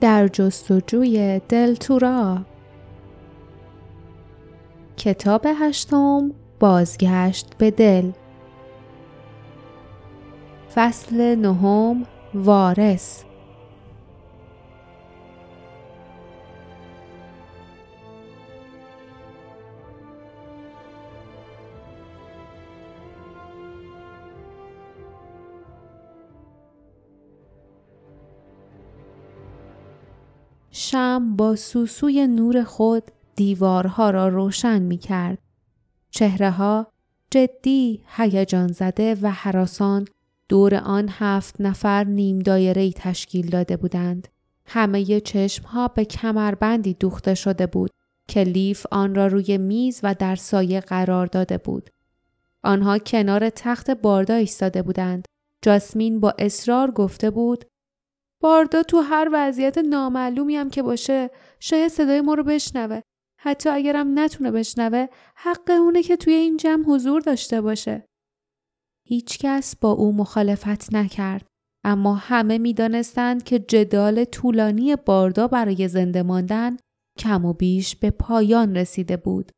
در جستجوی دلتورا کتاب هشتم بازگشت به دل. فصل نهم وارث. شم با سوسوی نور خود دیوارها را روشن می کرد. چهره ها جدی، هیجان زده و حراسان دور آن هفت نفر نیم دایره تشکیل داده بودند. همه چشم ها به کمربندی دوخته شده بود که لیف آن را روی میز و در سایه قرار داده بود. آنها کنار تخت باردا ایستاده بودند. جاسمین با اصرار گفته بود باردا تو هر وضعیت نامعلومی هم که باشه شاید صدای ما رو بشنوه. حتی اگرم نتونه بشنوه حق اونه که توی این جمع حضور داشته باشه. هیچ کس با او مخالفت نکرد. اما همه می‌دانستند که جدال طولانی باردا برای زنده ماندن کم و بیش به پایان رسیده بود.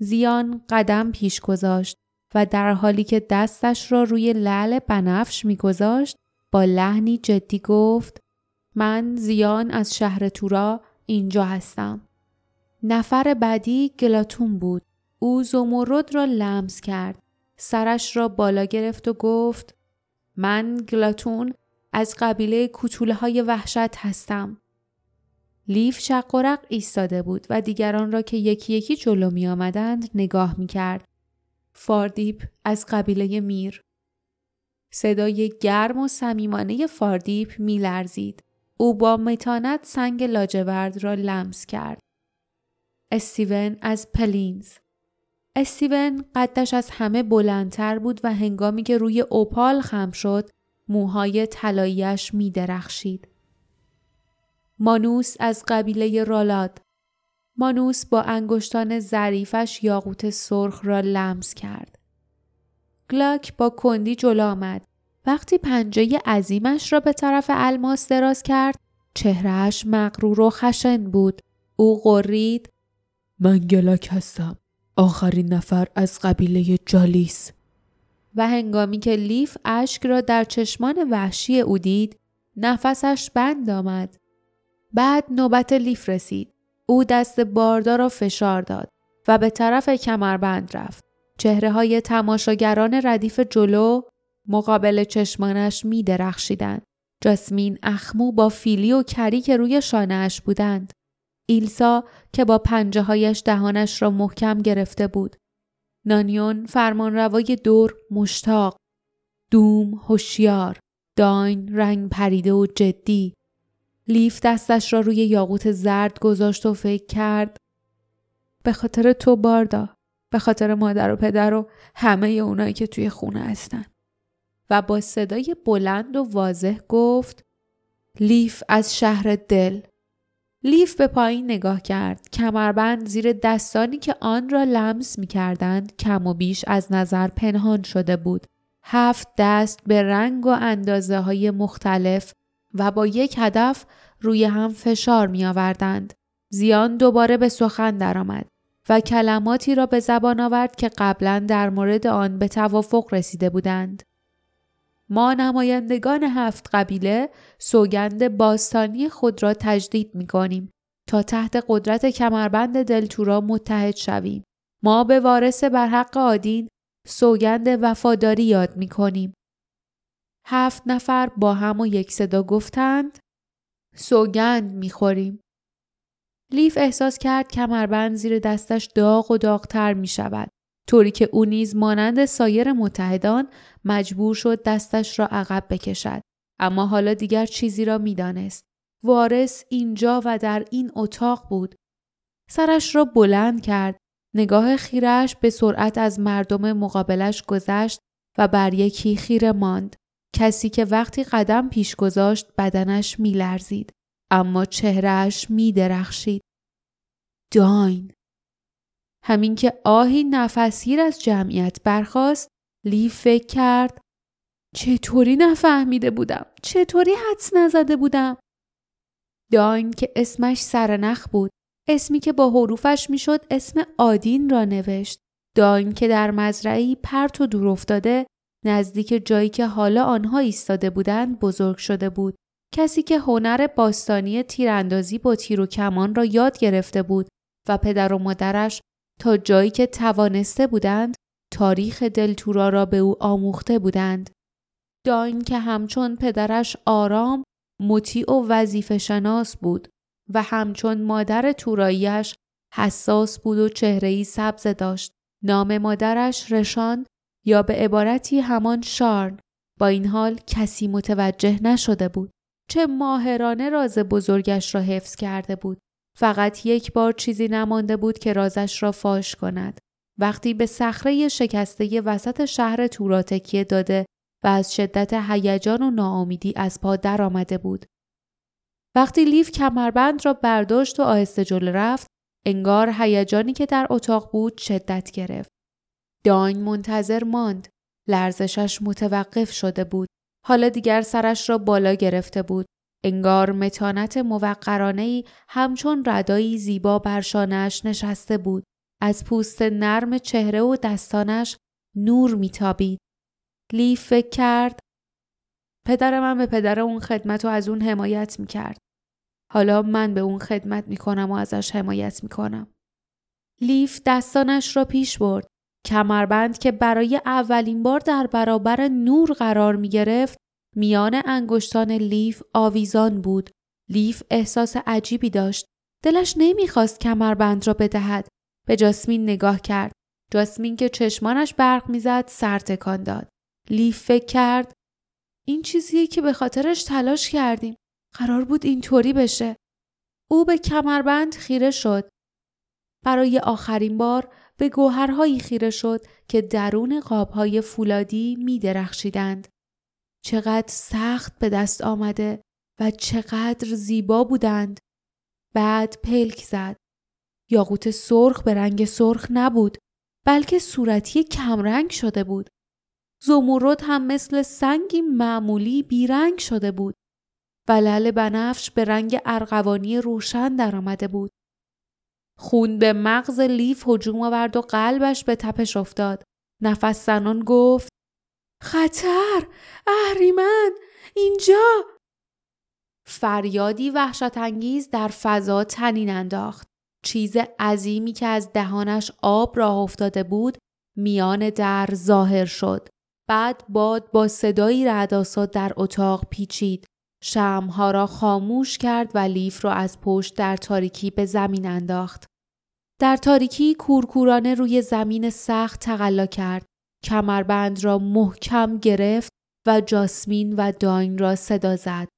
زیان قدم پیش گذاشت و در حالی که دستش را روی لعل بنفش میگذاشت با لحنی جدی گفت من زیان از شهر تورا اینجا هستم. نفر بعدی گلاتون بود. او زمرد را لمس کرد. سرش را بالا گرفت و گفت من گلاتون از قبیله کوتوله های وحشت هستم. لیف شقرق ایستاده بود و دیگران را که یکی یکی جلو می آمدند نگاه می کرد. فاردیپ از قبیله میر. صدای گرم و صمیمانه فاردیپ میلرزید. او با متانت سنگ لاجورد را لمس کرد. استیون از پلینز استیون قدش از همه بلندتر بود و هنگامی که روی اوپال خم شد موهای طلاییش می درخشید. مانوس از قبیله رالاد مانوس با انگشتان ظریفش یاقوت سرخ را لمس کرد. گلاک با کندی جلو آمد. وقتی پنجه عظیمش را به طرف الماس دراز کرد چهرهش مغرور و خشن بود. او قرید من گلاک هستم. آخرین نفر از قبیله جالیس. و هنگامی که لیف اشک را در چشمان وحشی او دید نفسش بند آمد. بعد نوبت لیف رسید. او دست باردار را فشار داد و به طرف کمربند رفت. چهره های تماشاگران ردیف جلو مقابل چشمانش می درخشیدند. جاسمین اخمو با فیلی و کری که روی شانهاش بودند. ایلسا که با پنجه هایش دهانش را محکم گرفته بود. نانیون فرمانروای دور مشتاق. دوم هوشیار. داین رنگ پریده و جدی. لیف دستش را روی یاقوت زرد گذاشت و فکر کرد. به خاطر تو باردا. به خاطر مادر و پدر و همه اونایی که توی خونه هستن. با صدای بلند و واضح گفت لیف از شهر دل. لیف به پایین نگاه کرد. کمربند زیر دستانی که آن را لمس می کردند کم و بیش از نظر پنهان شده بود. هفت دست به رنگ و اندازه های مختلف و با یک هدف روی هم فشار می آوردند. زیان دوباره به سخن درآمد. و کلماتی را به زبان آورد که قبلا در مورد آن به توافق رسیده بودند. ما نمایندگان هفت قبیله سوگند باستانی خود را تجدید می کنیم تا تحت قدرت کمربند دلتورا متحد شویم. ما به وارث برحق آدین سوگند وفاداری یاد می کنیم. هفت نفر با هم و یک صدا گفتند سوگند می خوریم. لیف احساس کرد کمربند زیر دستش داغ و داغتر می شود. طوری که او نیز مانند سایر متحدان مجبور شد دستش را عقب بکشد. اما حالا دیگر چیزی را می‌دانست. وارث اینجا و در این اتاق بود. سرش را بلند کرد. نگاه خیرش به سرعت از مردم مقابلش گذشت و بر یکی خیره ماند. کسی که وقتی قدم پیش گذاشت بدنش میلرزید. اما چهرهش می درخشید. داین. همین که آهی نفسگیر از جمعیت برخاست لی فکر کرد چطوری نفهمیده بودم؟ چطوری حدس نزده بودم؟ داین که اسمش سرنخ بود اسمی که با حروفش می‌شد اسم آدین را نوشت. داین که در مزرعی پرت و دور افتاده نزدیک جایی که حالا آنها ایستاده بودند بزرگ شده بود. کسی که هنر باستانی تیراندازی با تیر و کمان را یاد گرفته بود و پدر و مادرش تا جایی که توانسته بودند تاریخ دلتورا را به او آموخته بودند. داین که همچون پدرش آرام، مطیع و وظیفه شناس بود و همچون مادر توراییش حساس بود و چهرهی سبز داشت. نام مادرش رشان یا به عبارتی همان شارن با این حال کسی متوجه نشده بود. چه ماهرانه راز بزرگش را حفظ کرده بود. فقط یک بار چیزی نمانده بود که رازش را فاش کند. وقتی به صخره شکسته وسط شهر تورا تکیه داده و از شدت هیجان و ناامیدی از پا درآمده بود. وقتی لیف کمربند را برداشت و آهسته جلو رفت، انگار هیجانی که در اتاق بود شدت گرفت. داین منتظر ماند. لرزشش متوقف شده بود. حالا دیگر سرش را بالا گرفته بود. انگار متانت موقرانه همچون ردایی زیبا بر شانهش نشسته بود. از پوست نرم چهره و دستانش نور میتابید. لیف فکر کرد پدر من به پدر اون خدمت و از اون حمایت می‌کرد. حالا من به اون خدمت می‌کنم و ازش حمایت می‌کنم. لیف دستانش را پیش برد. کمربند که برای اولین بار در برابر نور قرار می گرفت میان انگشتان لیف آویزان بود. لیف احساس عجیبی داشت. دلش نمی‌خواست کمربند را بدهد. به جاسمین نگاه کرد. جاسمین که چشمانش برق می‌زد سر تکان داد. لیف فکر کرد این چیزیه که به خاطرش تلاش کردیم. قرار بود اینطوری بشه. او به کمربند خیره شد. برای آخرین بار به گوهرهایی خیره شد که درون قابهای فولادی می درخشیدند. چقدر سخت به دست آمده و چقدر زیبا بودند. بعد پلک زد. یاقوت سرخ به رنگ سرخ نبود بلکه صورتی کمرنگ شده بود. زمورد هم مثل سنگی معمولی بیرنگ شده بود و لل بنفش به رنگ ارغوانی روشن درآمده بود. خون به مغز لیف هجوم آورد و قلبش به تپش افتاد. نفس زنان گفت خطر اهریمن اینجا فریادی وحشت انگیز در فضا تنین انداخت. چیز عظیمی که از دهانش آب راه افتاده بود میان در ظاهر شد. بعد باد با صدایی رعدآسا در اتاق پیچید. شمها را خاموش کرد و لیف را از پشت در تاریکی به زمین انداخت. در تاریکی کورکورانه روی زمین سخت تقلا کرد. کمربند را محکم گرفت و جاسمین و داین را صدا زد.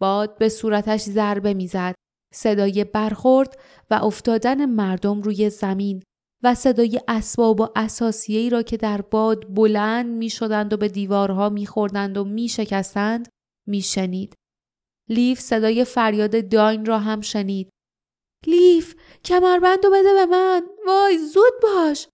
باد به صورتش ضربه می‌زد. صدای برخورد و افتادن مردم روی زمین و صدای اسباب و اساسیه‌ای را که در باد بلند می شدند و به دیوارها می خوردند و می شکستند می شنید. لیف صدای فریاد داین را هم شنید. لیف کمربند بده به من وای زود باش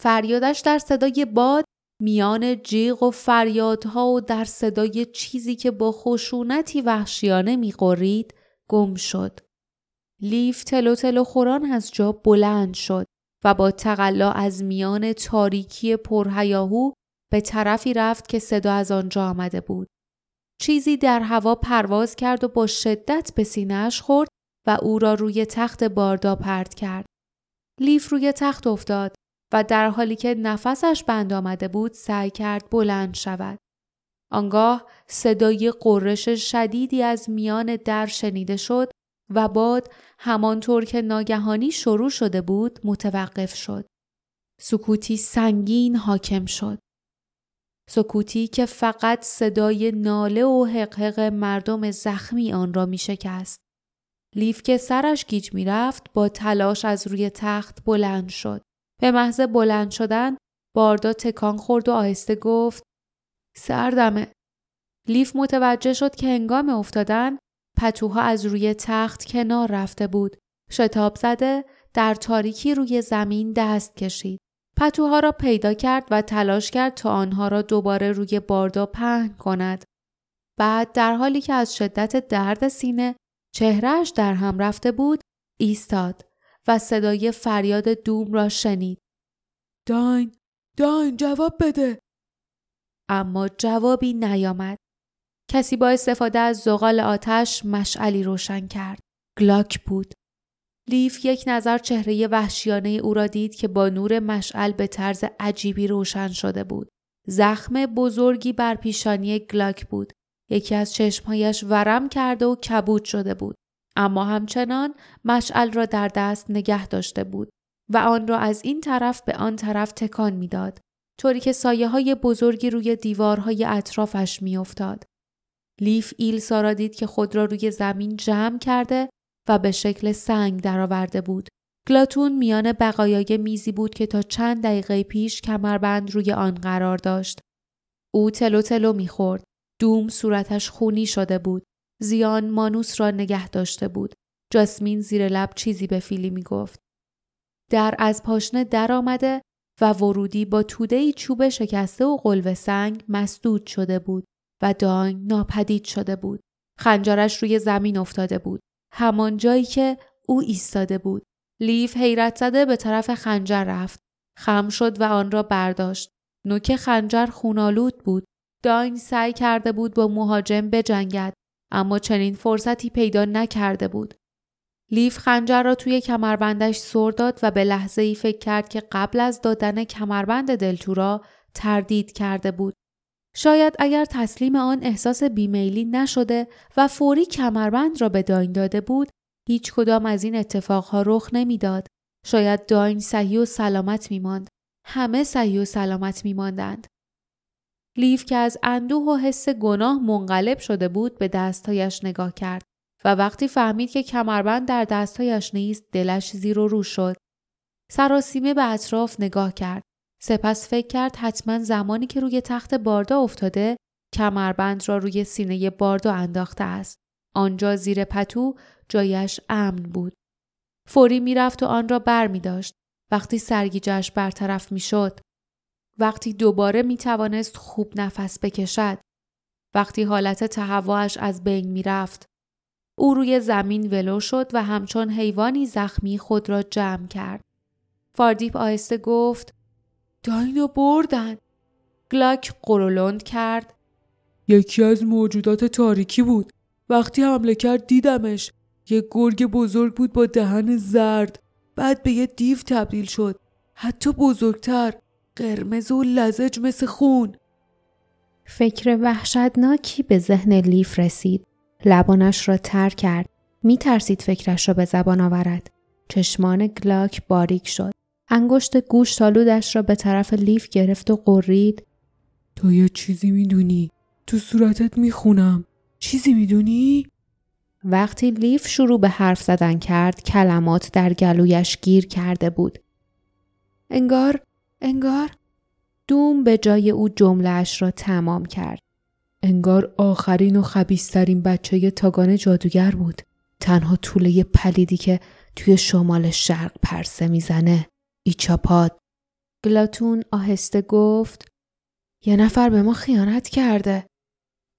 فریادش در صدای باد میان جیغ و فریادها و در صدای چیزی که با خشونتی وحشیانه میقرید گم شد. لیف تلو تلو خوران از جا بلند شد و با تقلا از میان تاریکی پرهیاهو به طرفی رفت که صدا از آنجا آمده بود. چیزی در هوا پرواز کرد و با شدت به سینهش خورد و او را روی تخت باردا پرت کرد. لیف روی تخت افتاد و در حالی که نفسش بند آمده بود سعی کرد بلند شود. آنگاه صدای قررش شدیدی از میان در شنیده شد و باد همانطور که ناگهانی شروع شده بود متوقف شد. سکوتی سنگین حاکم شد. سکوتی که فقط صدای ناله و حقحق مردم زخمی آن را می شکست. لیف که سرش گیج می رفت با تلاش از روی تخت بلند شد. به محض بلند شدن باردا تکان خورد و آهسته گفت سردمه. لیف متوجه شد که هنگام افتادن پتوها از روی تخت کنار رفته بود. شتاب زده در تاریکی روی زمین دست کشید. پتوها را پیدا کرد و تلاش کرد تا آنها را دوباره روی باردا پهن کند. بعد در حالی که از شدت درد سینه چهرهش در هم رفته بود ایستاد و صدای فریاد دوم را شنید. داین داین جواب بده اما جوابی نیامد. کسی با استفاده از زغال آتش مشعلی روشن کرد. گلاک بود. لیف یک نظر چهره وحشیانه او را دید که با نور مشعل به طرز عجیبی روشن شده بود. زخم بزرگی بر پیشانی گلاک بود. یکی از چشمهایش ورم کرده و کبود شده بود. اما همچنان مشعل را در دست نگه داشته بود و آن را از این طرف به آن طرف تکان می‌داد. طوری که سایه های بزرگی روی دیوارهای اطرافش میافتاد. لیف ایلسا را دید که خود را روی زمین جمع کرده و به شکل سنگ درآورده بود. گلاتون میان بقایای میزی بود که تا چند دقیقه پیش کمربند روی آن قرار داشت. او تلو تلو می‌خورد. دوم صورتش خونی شده بود. زیان مانوس را نگه داشته بود. جاسمین زیر لب چیزی به فیلی می‌گفت. در از پاشنه در آمده و ورودی با توده چوب شکسته و قلوه سنگ مسدود شده بود و داین ناپدید شده بود. خنجرش روی زمین افتاده بود. همان جایی که او ایستاده بود. لیف حیرت زده به طرف خنجر رفت. خم شد و آن را برداشت. نوک خنجر خونالود بود. داین سعی کرده بود با مهاجم بجنگد اما چنین فرصتی پیدا نکرده بود. لیف خنجر را توی کمربندش سر داد و به لحظه ای فکر کرد که قبل از دادن کمربند دلتورا تردید کرده بود. شاید اگر تسلیم آن احساس بیمیلی نشده و فوری کمربند را به داین داده بود هیچ کدام از این اتفاقها رخ نمی‌داد. شاید داین صحیح و سلامت میماند. همه صحیح و سلامت میماندند. لیف که از اندوه و حس گناه منقلب شده بود به دستهایش نگاه کرد و وقتی فهمید که کمربند در دستهایش نیست دلش زیر و رو شد. سراسیمه به اطراف نگاه کرد. سپس فکر کرد حتما زمانی که روی تخت باردا افتاده کمربند را روی سینه باردا انداخته است. آنجا زیر پتو جایش امن بود. فوری می‌رفت و آن را بر می داشت. وقتی سرگیجش برطرف می شد. وقتی دوباره می توانست خوب نفس بکشد. وقتی حالت تهوعش از بین می رفت. او روی زمین ولو شد و همچون حیوانی زخمی خود را جمع کرد. فاردیپ آهسته گفت داینو بردن. گلاک غرولند کرد. یکی از موجودات تاریکی بود. وقتی حمله کرد دیدمش. یه گرگ بزرگ بود با دهن زرد. بعد به یه دیو تبدیل شد. حتی بزرگتر. قرمز و لزج مثل خون. فکر وحشتناکی به ذهن لیف رسید. لبانش را تر کرد. می ترسید فکرش را به زبان آورد. چشمان گلاک باریک شد. انگشت گوش تالودش را به طرف لیف گرفت و قرید. تو یه چیزی می‌دونی. تو صورتت می‌خونم. چیزی می‌دونی؟ وقتی لیف شروع به حرف زدن کرد کلمات در گلویش گیر کرده بود. انگار انگار دوم به جای او جملهش را تمام کرد. انگار آخرین و خبیسترین بچه تاگان جادوگر بود. تنها طوله پلیدی که توی شمال شرق پرسه می‌زنه. ایچاپاد. گلاتون آهسته گفت یه نفر به ما خیانت کرده.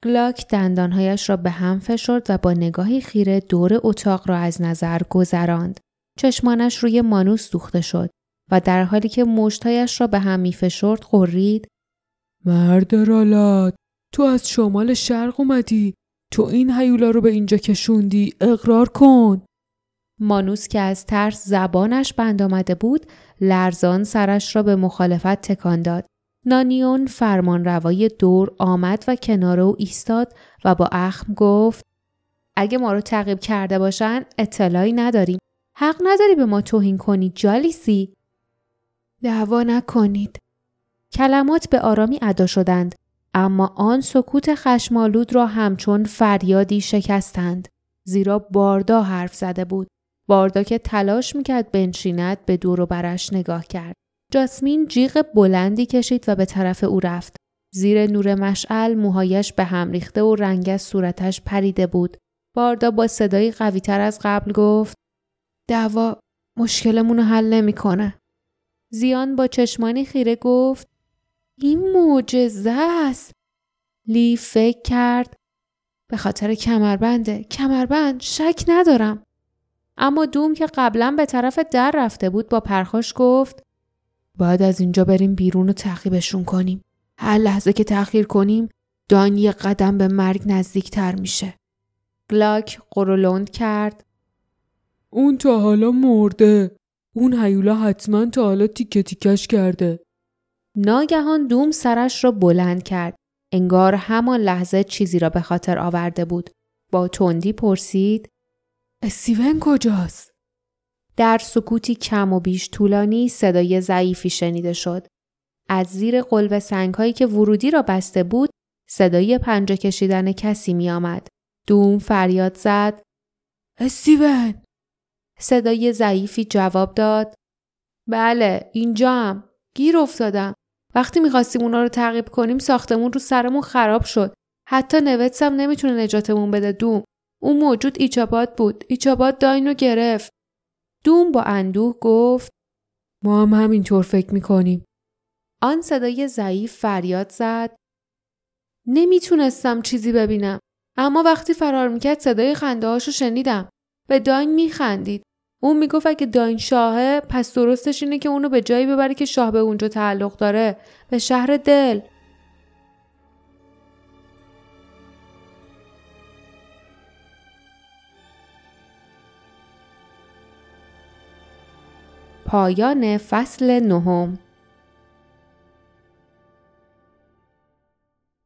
گلاک دندانهایش را به هم فشرد و با نگاهی خیره دور اتاق را از نظر گذراند. چشمانش روی مانوس دوخته شد و در حالی که مشتایش را به هم می فشرد قرید مرد رالات تو از شمال شرق اومدی. تو این هیولا رو به اینجا کشوندی اقرار کن. مانوس که از ترس زبانش بند آمده بود لرزان سرش را به مخالفت تکان داد. نانیون فرمان روای دور آمد و کنار او ایستاد و با اخم گفت اگه ما رو تعقیب کرده باشن اطلاعی نداریم. حق نداری به ما توهین کنی جالیسی. دعوا نکنید. کلمات به آرامی ادا شدند اما آن سکوت خشمالود را همچون فریادی شکستند. زیرا باردا حرف زده بود. باردا که تلاش می‌کرد بنشیند به دور و برش نگاه کرد. جاسمین جیغ بلندی کشید و به طرف او رفت. زیر نور مشعل موهایش به هم ریخته و رنگ از صورتش پریده بود. باردا با صدایی قویتر از قبل گفت دعوا مشکلمون رو حل نمی‌کنه. زیان با چشمانی خیره گفت این معجزه است. لی فکر کرد به خاطر کمربنده کمربند شک ندارم. اما دوم که قبلا به طرف در رفته بود با پرخاش گفت باید از اینجا بریم بیرون و تعقیبشون کنیم. هر لحظه که تأخیر کنیم دان یه قدم به مرگ نزدیکتر میشه. گلاک قرولند کرد. اون تا حالا مرده. اون هیولا حتما تا حالا تیکه تیکش کرده ناگهان دوم سرش را بلند کرد انگار همان لحظه چیزی را به خاطر آورده بود با تندی پرسید استیون کجاست؟ در سکوتی کم و بیش طولانی صدای ضعیفی شنیده شد. از زیر قلب سنگهایی که ورودی را بسته بود صدای پنجه کشیدن کسی می آمد. دوم فریاد زد. استیون! صدای ضعیفی جواب داد. بله اینجا هم. گیر افتادم. وقتی می‌خواستیم اونا رو تعقیب کنیم ساختمون رو سرمون خراب شد. حتی نوتسم نمی‌تونه نجاتمون بده دوم. اون موجود ایچابات بود. ایچابات داین رو گرفت. دوم با اندوه گفت ما هم همینطور فکر می‌کنیم. آن صدای ضعیف فریاد زد. نمی‌تونستم چیزی ببینم. اما وقتی فرار می‌کرد صدای خنده هاشو شنیدم. به داین میخندید. اون می‌گفت اگه داین شاهه پس درستش اینه که اونو به جایی ببره که شاه به اونجا تعلق داره. به شهر دل. پایان فصل نهم